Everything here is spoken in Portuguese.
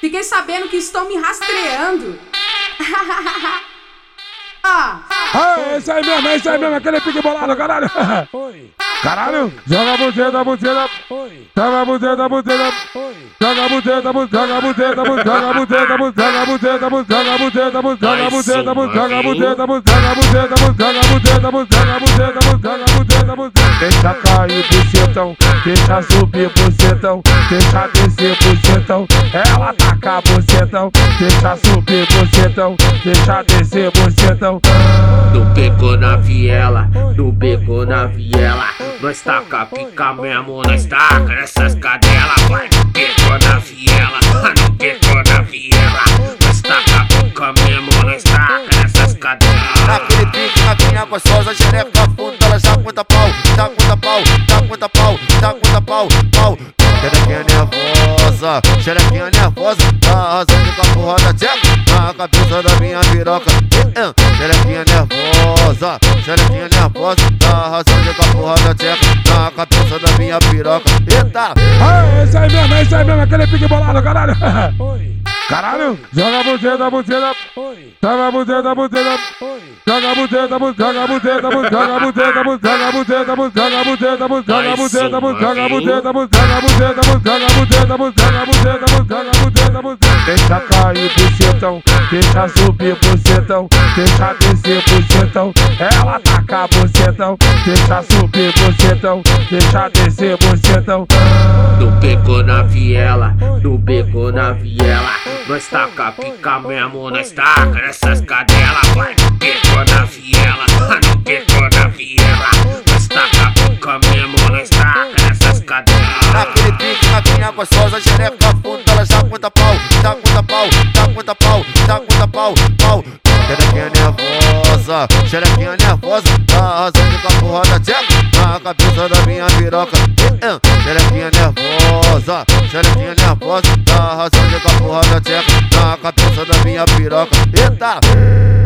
Fiquei sabendo que estão me rastreando. ah. É isso aí mesmo, é isso aí mesmo, aquele pique bolado, caralho. Oi. Caralho, joga a buzeta, buzeta. Joga a buzeta, buzeta. Joga a buzeta, joga a buzeta, joga a buzeta, joga a buzeta, joga a buzeta, joga a buzeta, joga a buzeta, joga a buzeta, joga a buzeta, joga a buzeta, joga a buzeta, Deixa cair bucetão, deixa subir bucetão, deixa descer bucetão, ela taca bucetão, deixa subir bucetão, deixa descer bucetão. No beco na viela, no beco na viela, nós taca pica mesmo, nós taca nessas cadelas, vai no beco na viela, no beco na viela, nós taca pica mesmo, nós taca nessas cadelas. Naquele pique, na pinha gostosa, xereca fundo, ela já conta pau, já conta pau, já conta pau, já conta pau, pau. Xerequinha nervosa, xerequinha nervosa, tá arrasando com a porra da tcheca, cabeça da minha piroca. Xerequinha nervosa, xerequinha nervosa, tá arrasando com a porra da tcheca, na cabeça da minha piroca. Eita! É isso aí mesmo, é isso aí mesmo, aquele pique bolado, caralho. Caralho, joga a buzeta, buzeta. Joga a buzeta, buzeta. Joga a buzeta, joga a buzeta, joga a buzeta, joga a buzeta, joga a buzeta, joga a buzeta, joga a buzeta, joga a buzeta, joga a buzeta, joga a buzeta, joga a buzeta, joga a buzeta. Deixa cair bucetão, deixa subir bucetão, deixa descer bucetão, ela taca bucetão, deixa subir bucetão, deixa descer bucetão. No beco na viela, no beco na viela, nós taca pica mesmo, nós taca nessas cadelas, vai no beco na viela, no beco na viela, nós taca pica mesmo, nós taca nessas cadelas. Naquele pique, na pinha gostosa, xereca fundo, ela já conta pau, já conta pau, já conta pau, já conta pau, pau. Xerequinha nervosa, xerequinha nervosa, tá arrasando com a porra da tcheca, na cabeça da minha piroca. Xerequinha nervosa, xerequinha nervosa, tá arrasando com a porra da tcheca, na cabeça da minha piroca. Eita!